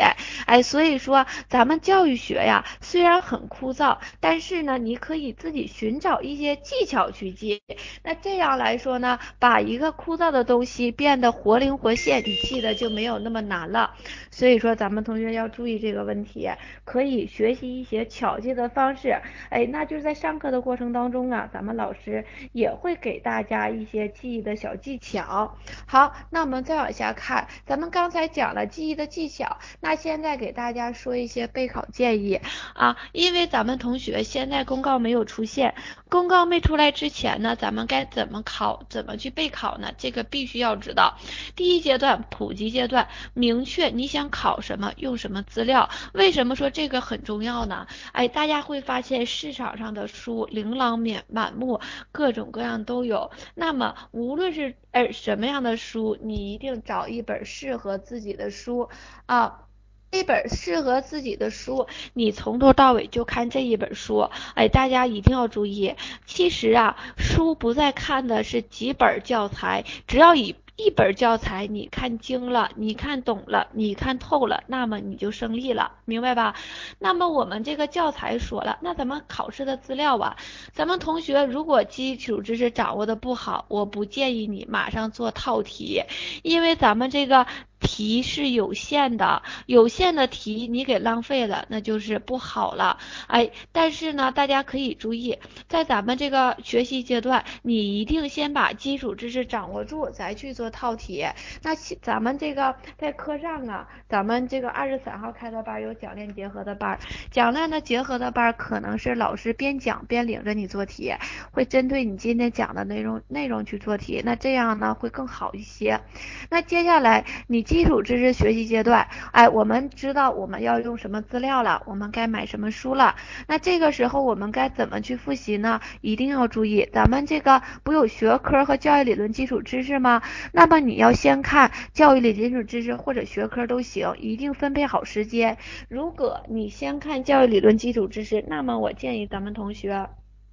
哎，所以说咱们教育学呀，虽然很枯燥，但是呢，你可以自己寻找一些技巧去记。那这样来说呢，把一个枯燥的东西变得活灵活现，你记得就没有那么难了。所以说，咱们同学要注意这个问题，可以学习一些巧记的方。方式，哎，那就是在上课的过程当中啊，咱们老师也会给大家一些记忆的小技巧。好，那我们再往下看，咱们刚才讲了记忆的技巧，那现在给大家说一些备考建议啊，因为咱们同学现在公告没有出现，公告没出来之前呢，咱们该怎么考，怎么去备考呢？这个必须要知道。第一阶段普及阶段，明确你想考什么，用什么资料。为什么说这个很重要呢？哎，大家会。发现市场上的书琳琅满满目，各种各样都有。那么无论是呃什么样的书，你一定找一本适合自己的书啊。这本适合自己的书，你从头到尾就看这一本书。哎，大家一定要注意，其实啊，书不再看的是几本教材，只要以。一本教材你看精了，你看懂了，你看透了，那么你就胜利了，明白吧？那么我们这个教材说了，那咱们考试的资料啊，咱们同学如果基础知识掌握的不好，我不建议你马上做套题，因为咱们这个。题是有限的，有限的题你给浪费了，那就是不好了。哎，但是呢，大家可以注意，在咱们这个学习阶段，你一定先把基础知识掌握住，再去做套题。那咱们这个在课上啊，咱们这个二十三号开的班有讲练结合的班，讲练的结合的班可能是老师边讲边领着你做题，会针对你今天讲的内容内容去做题，那这样呢会更好一些。那接下来你。基础知识学习阶段，哎，我们知道我们要用什么资料了，我们该买什么书了。那这个时候我们该怎么去复习呢？一定要注意，咱们这个不有学科和教育理论基础知识吗？那么你要先看教育理论基础知识或者学科都行，一定分配好时间。如果你先看教育理论基础知识，那么我建议咱们同学。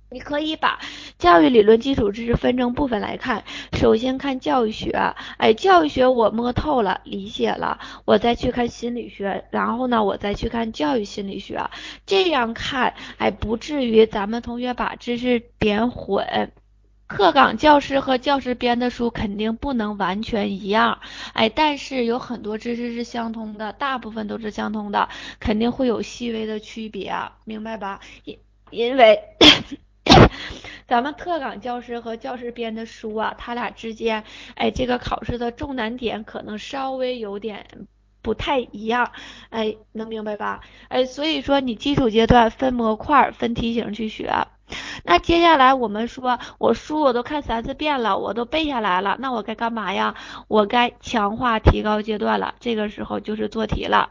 你可以把教育理论基础知识分成部分来看，首先看教育学，哎，教育学我摸透了，理解了，我再去看心理学，然后呢，我再去看教育心理学，这样看，哎，不至于咱们同学把知识点混。课岗教师和教师编的书肯定不能完全一样，哎，但是有很多知识是相通的，大部分都是相通的，肯定会有细微的区别，明白吧？因因为。咱们特岗教师和教师编的书啊，他俩之间，哎，这个考试的重难点可能稍微有点不太一样，哎，能明白吧？哎，所以说你基础阶段分模块、分题型去学。那接下来我们说，我书我都看三四遍了，我都背下来了，那我该干嘛呀？我该强化提高阶段了，这个时候就是做题了。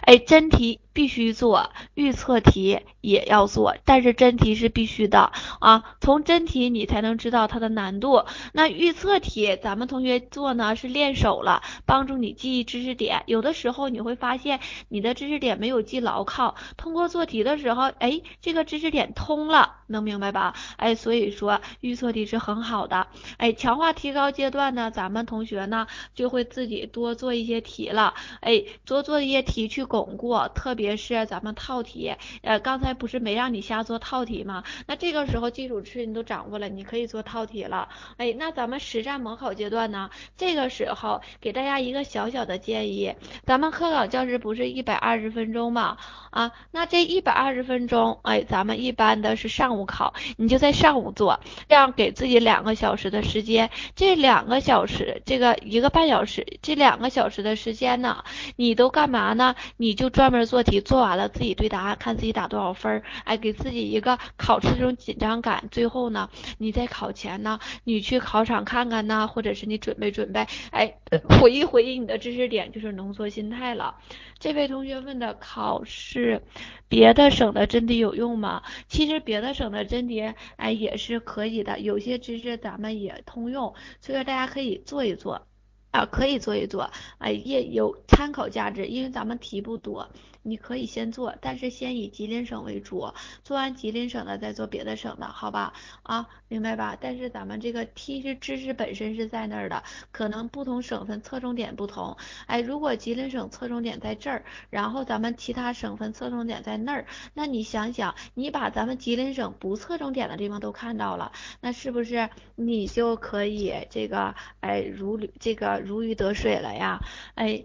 哎，真题必须做，预测题也要做，但是真题是必须的啊。从真题你才能知道它的难度。那预测题咱们同学做呢是练手了，帮助你记忆知识点。有的时候你会发现你的知识点没有记牢靠，通过做题的时候，哎，这个知识点通了，能明白吧？哎，所以说预测题是很好的。哎，强化提高阶段呢，咱们同学呢就会自己多做一些题了，哎，多做一些题去。巩固，特别也是咱们套题，呃，刚才不是没让你瞎做套题吗？那这个时候基础知识你都掌握了，你可以做套题了。哎，那咱们实战模考阶段呢？这个时候给大家一个小小的建议，咱们科考教师不是一百二十分钟吗？啊，那这一百二十分钟，哎，咱们一般的是上午考，你就在上午做，这样给自己两个小时的时间。这两个小时，这个一个半小时，这两个小时的时间呢，你都干嘛呢？你就专门做题，做完了自己对答案，看自己打多少分儿，哎，给自己一个考试这种紧张感。最后呢，你在考前呢，你去考场看看呢，或者是你准备准备，哎，回忆回忆你的知识点，就是浓缩心态了。这位同学问的考试，是别的省的真题有用吗？其实别的省的真题，哎，也是可以的，有些知识咱们也通用，所以说大家可以做一做。啊，可以做一做，哎，也有参考价值，因为咱们题不多，你可以先做，但是先以吉林省为主，做完吉林省的再做别的省的，好吧？啊，明白吧？但是咱们这个题是知识本身是在那儿的，可能不同省份侧重点不同，哎，如果吉林省侧重点在这儿，然后咱们其他省份侧重点在那儿，那你想想，你把咱们吉林省不侧重点的地方都看到了，那是不是你就可以这个，哎，如这个。如鱼得水了呀，哎，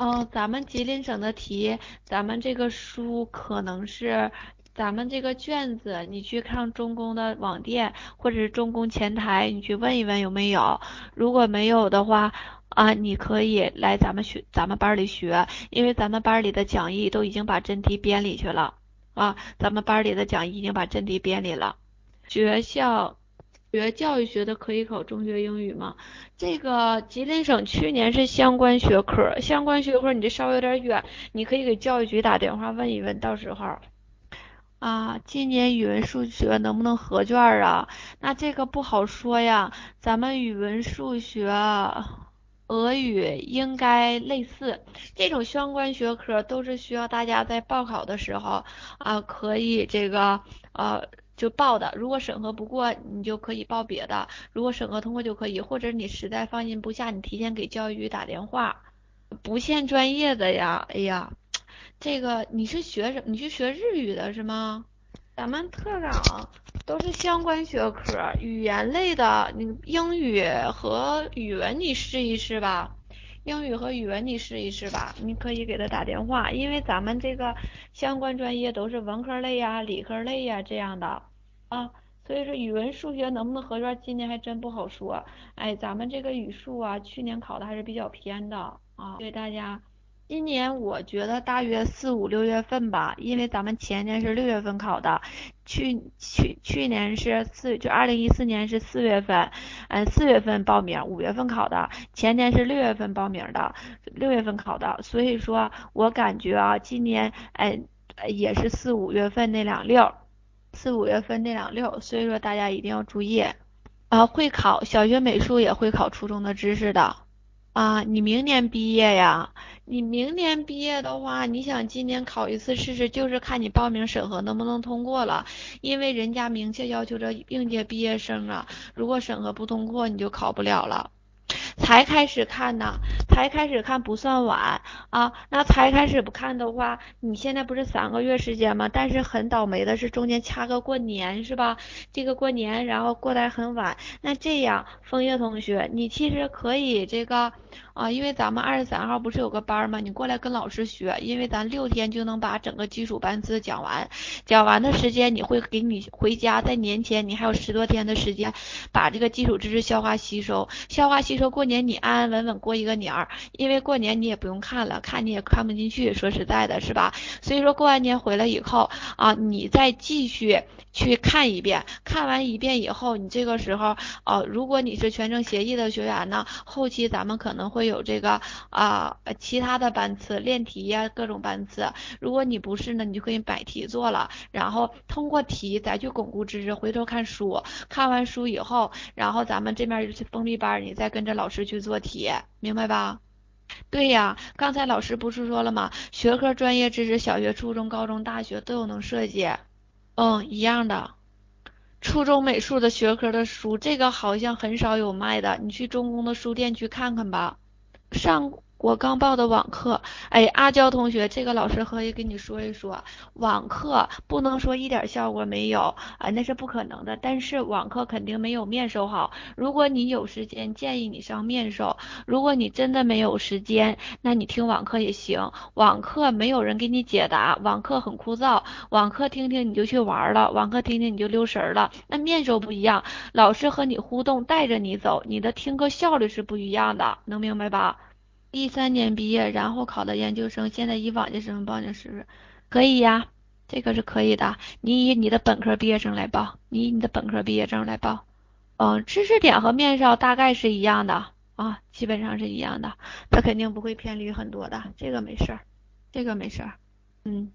哦，咱们吉林省的题，咱们这个书可能是咱们这个卷子，你去看中公的网店或者是中公前台，你去问一问有没有，如果没有的话啊，你可以来咱们学咱们班里学，因为咱们班里的讲义都已经把真题编里去了啊，咱们班里的讲义已经把真题编里了，学校。学教育学的可以考中学英语吗？这个吉林省去年是相关学科，相关学科你这稍微有点远，你可以给教育局打电话问一问，到时候啊，今年语文数学能不能合卷啊？那这个不好说呀，咱们语文数学。俄语应该类似。这种相关学科都是需要大家在报考的时候啊，可以这个呃就报的。如果审核不过，你就可以报别的；如果审核通过就可以，或者你实在放心不下，你提前给教育局打电话。不限专业的呀，哎呀，这个你是学什？你是学日语的是吗？咱们特岗都是相关学科，语言类的，你英语和语文你试一试吧。英语和语文你试一试吧，你可以给他打电话，因为咱们这个相关专业都是文科类呀、理科类呀这样的啊，所以说语文、数学能不能合卷，今年还真不好说。哎，咱们这个语数啊，去年考的还是比较偏的。啊，对大家，今年我觉得大约四五六月份吧，因为咱们前年是六月份考的，去去去年是四，就二零一四年是四月份，嗯，四月份报名，五月份考的，前年是六月份报名的，六月份考的，所以说我感觉啊，今年哎也是四五月份那两溜，四五月份那两六，所以说大家一定要注意，啊，会考小学美术也会考初中的知识的。啊，你明年毕业呀？你明年毕业的话，你想今年考一次试试，就是看你报名审核能不能通过了。因为人家明确要求着应届毕业生啊，如果审核不通过，你就考不了了。才开始看呢，才开始看不算晚啊。那才开始不看的话，你现在不是三个月时间吗？但是很倒霉的是中间掐个过年是吧？这个过年然后过来很晚。那这样，枫叶同学，你其实可以这个。啊，因为咱们二十三号不是有个班吗？你过来跟老师学，因为咱六天就能把整个基础班次讲完。讲完的时间，你会给你回家，在年前你还有十多天的时间，把这个基础知识消化吸收，消化吸收。过年你安安稳稳过一个年儿，因为过年你也不用看了，看你也看不进去，说实在的，是吧？所以说过完年回来以后啊，你再继续去看一遍，看完一遍以后，你这个时候哦，如果你是全程协议的学员呢，后期咱们可能会。有这个啊，其他的班次练题呀，各种班次。如果你不是呢，你就可以摆题做了，然后通过题再去巩固知识。回头看书，看完书以后，然后咱们这边就是封闭班，你再跟着老师去做题，明白吧？对呀，刚才老师不是说了吗？学科专业知识，小学、初中、高中、大学都有能涉及。嗯，一样的。初中美术的学科的书，这个好像很少有卖的，你去中公的书店去看看吧。上我刚报的网课，哎，阿娇同学，这个老师可以跟你说一说，网课不能说一点效果没有啊，那是不可能的。但是网课肯定没有面授好。如果你有时间，建议你上面授；如果你真的没有时间，那你听网课也行。网课没有人给你解答，网课很枯燥，网课听听你就去玩了，网课听听你就溜神了。那面授不一样，老师和你互动，带着你走，你的听课效率是不一样的，能明白吧？一三年毕业，然后考的研究生，现在以往届身份报名是不是可以呀？这个是可以的。你以你的本科毕业生来报，你以你的本科毕业证来报。嗯，知识点和面授大概是一样的啊，基本上是一样的，它肯定不会偏离很多的，这个没事儿，这个没事儿。嗯，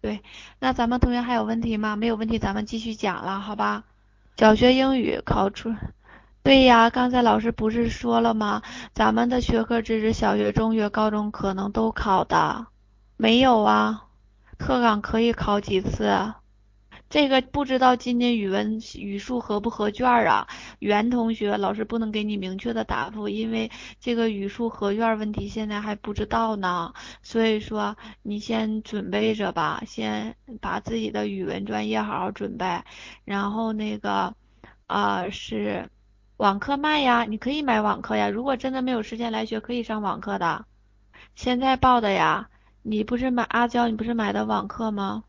对，那咱们同学还有问题吗？没有问题，咱们继续讲了，好吧？小学英语考出。对呀，刚才老师不是说了吗？咱们的学科知识，小学、中学、高中可能都考的，没有啊？特岗可以考几次？这个不知道今年语文语数合不合卷啊？袁同学，老师不能给你明确的答复，因为这个语数合卷问题现在还不知道呢。所以说你先准备着吧，先把自己的语文专业好好准备，然后那个啊是。网课卖呀，你可以买网课呀。如果真的没有时间来学，可以上网课的。现在报的呀，你不是买阿娇，你不是买的网课吗？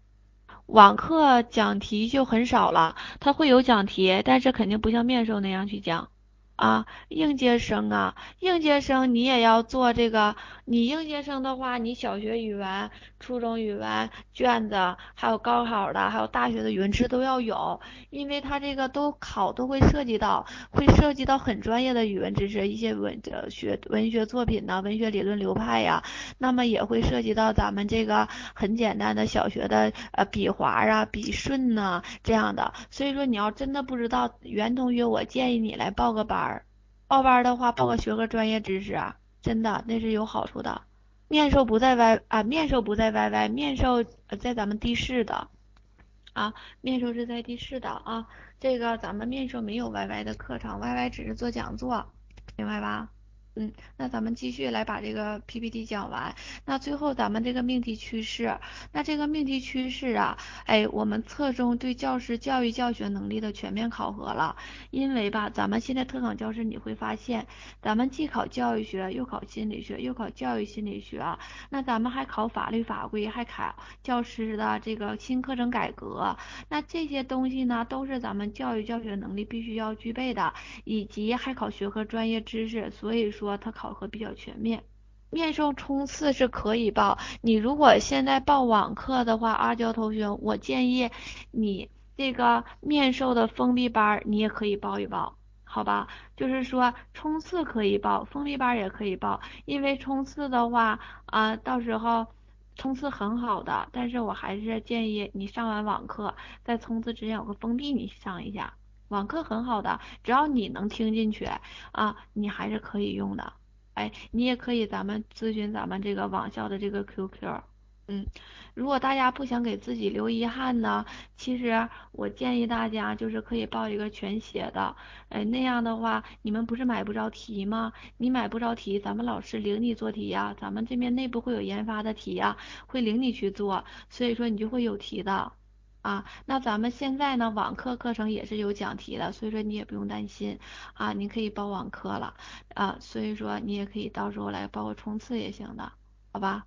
网课讲题就很少了，它会有讲题，但是肯定不像面授那样去讲。啊，应届生啊，应届生你也要做这个。你应届生的话，你小学语文、初中语文卷子，还有高考的，还有大学的语文知识都要有，因为它这个都考都会涉及到，会涉及到很专业的语文知识，一些文学文学作品呐，文学理论流派呀，那么也会涉及到咱们这个很简单的小学的呃笔划啊、笔顺呐这样的。所以说你要真的不知道，袁同学，我建议你来报个班儿。报班的话，报个学科专业知识，真的那是有好处的。面授不在 Y 啊，面授不在 YY，面授在咱们地市的啊，面授是在地市的啊。这个咱们面授没有 YY 的课程，YY 只是做讲座，明白吧？嗯，那咱们继续来把这个 PPT 讲完。那最后咱们这个命题趋势，那这个命题趋势啊，哎，我们侧重对教师教育教学能力的全面考核了。因为吧，咱们现在特岗教师你会发现，咱们既考教育学，又考心理学，又考教育心理学，那咱们还考法律法规，还考教师的这个新课程改革。那这些东西呢，都是咱们教育教学能力必须要具备的，以及还考学科专业知识。所以说。它考核比较全面，面授冲刺是可以报。你如果现在报网课的话，阿娇同学，我建议你这个面授的封闭班你也可以报一报，好吧？就是说冲刺可以报，封闭班也可以报。因为冲刺的话啊，到时候冲刺很好的，但是我还是建议你上完网课，在冲刺之前有个封闭，你上一下。网课很好的，只要你能听进去啊，你还是可以用的。哎，你也可以咱们咨询咱们这个网校的这个 QQ。嗯，如果大家不想给自己留遗憾呢，其实我建议大家就是可以报一个全写的。哎，那样的话，你们不是买不着题吗？你买不着题，咱们老师领你做题呀，咱们这边内部会有研发的题呀，会领你去做，所以说你就会有题的。啊，那咱们现在呢，网课课程也是有讲题的，所以说你也不用担心啊，你可以报网课了啊，所以说你也可以到时候来报个冲刺也行的，好吧？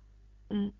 嗯。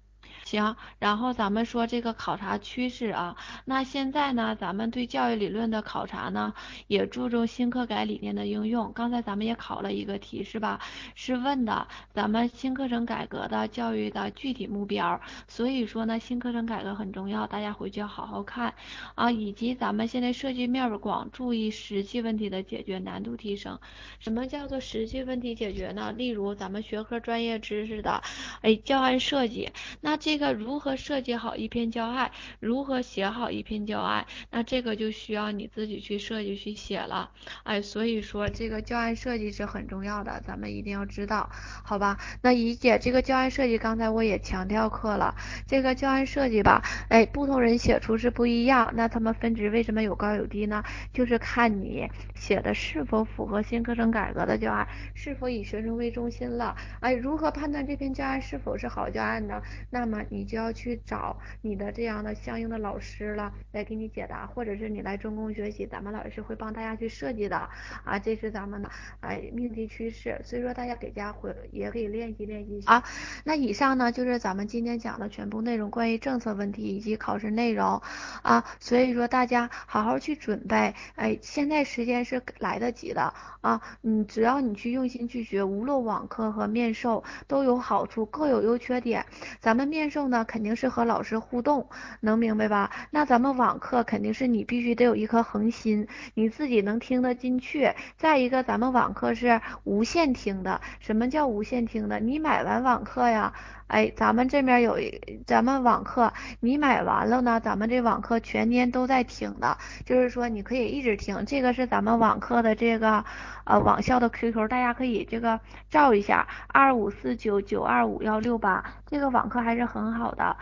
行，然后咱们说这个考察趋势啊，那现在呢，咱们对教育理论的考察呢，也注重新课改理念的应用。刚才咱们也考了一个题是吧？是问的咱们新课程改革的教育的具体目标。所以说呢，新课程改革很重要，大家回去要好好看啊。以及咱们现在涉及面广，注意实际问题的解决，难度提升。什么叫做实际问题解决呢？例如咱们学科专业知识的，哎，教案设计，那那这个如何设计好一篇教案，如何写好一篇教案，那这个就需要你自己去设计去写了，哎，所以说这个教案设计是很重要的，咱们一定要知道，好吧？那怡姐这个教案设计，刚才我也强调课了，这个教案设计吧，哎，不同人写出是不一样，那他们分值为什么有高有低呢？就是看你写的是否符合新课程改革的教案，是否以学生为中心了，哎，如何判断这篇教案是否是好教案呢？那那么你就要去找你的这样的相应的老师了，来给你解答，或者是你来中公学习，咱们老师会帮大家去设计的啊，这是咱们的哎命题趋势，所以说大家给家回也可以练习练习。啊。那以上呢就是咱们今天讲的全部内容，关于政策问题以及考试内容。啊，所以说大家好好去准备，哎，现在时间是来得及的。啊，你只要你去用心去学，无论网课和面授都有好处，各有优缺点，咱们面。授呢，肯定是和老师互动，能明白吧？那咱们网课肯定是你必须得有一颗恒心，你自己能听得进去。再一个，咱们网课是无限听的。什么叫无限听的？你买完网课呀，哎，咱们这边有一，咱们网课你买完了呢，咱们这网课全年都在听的，就是说你可以一直听。这个是咱们网课的这个呃网校的 QQ，大家可以这个照一下，二五四九九二五幺六八。这个网课还是很好的。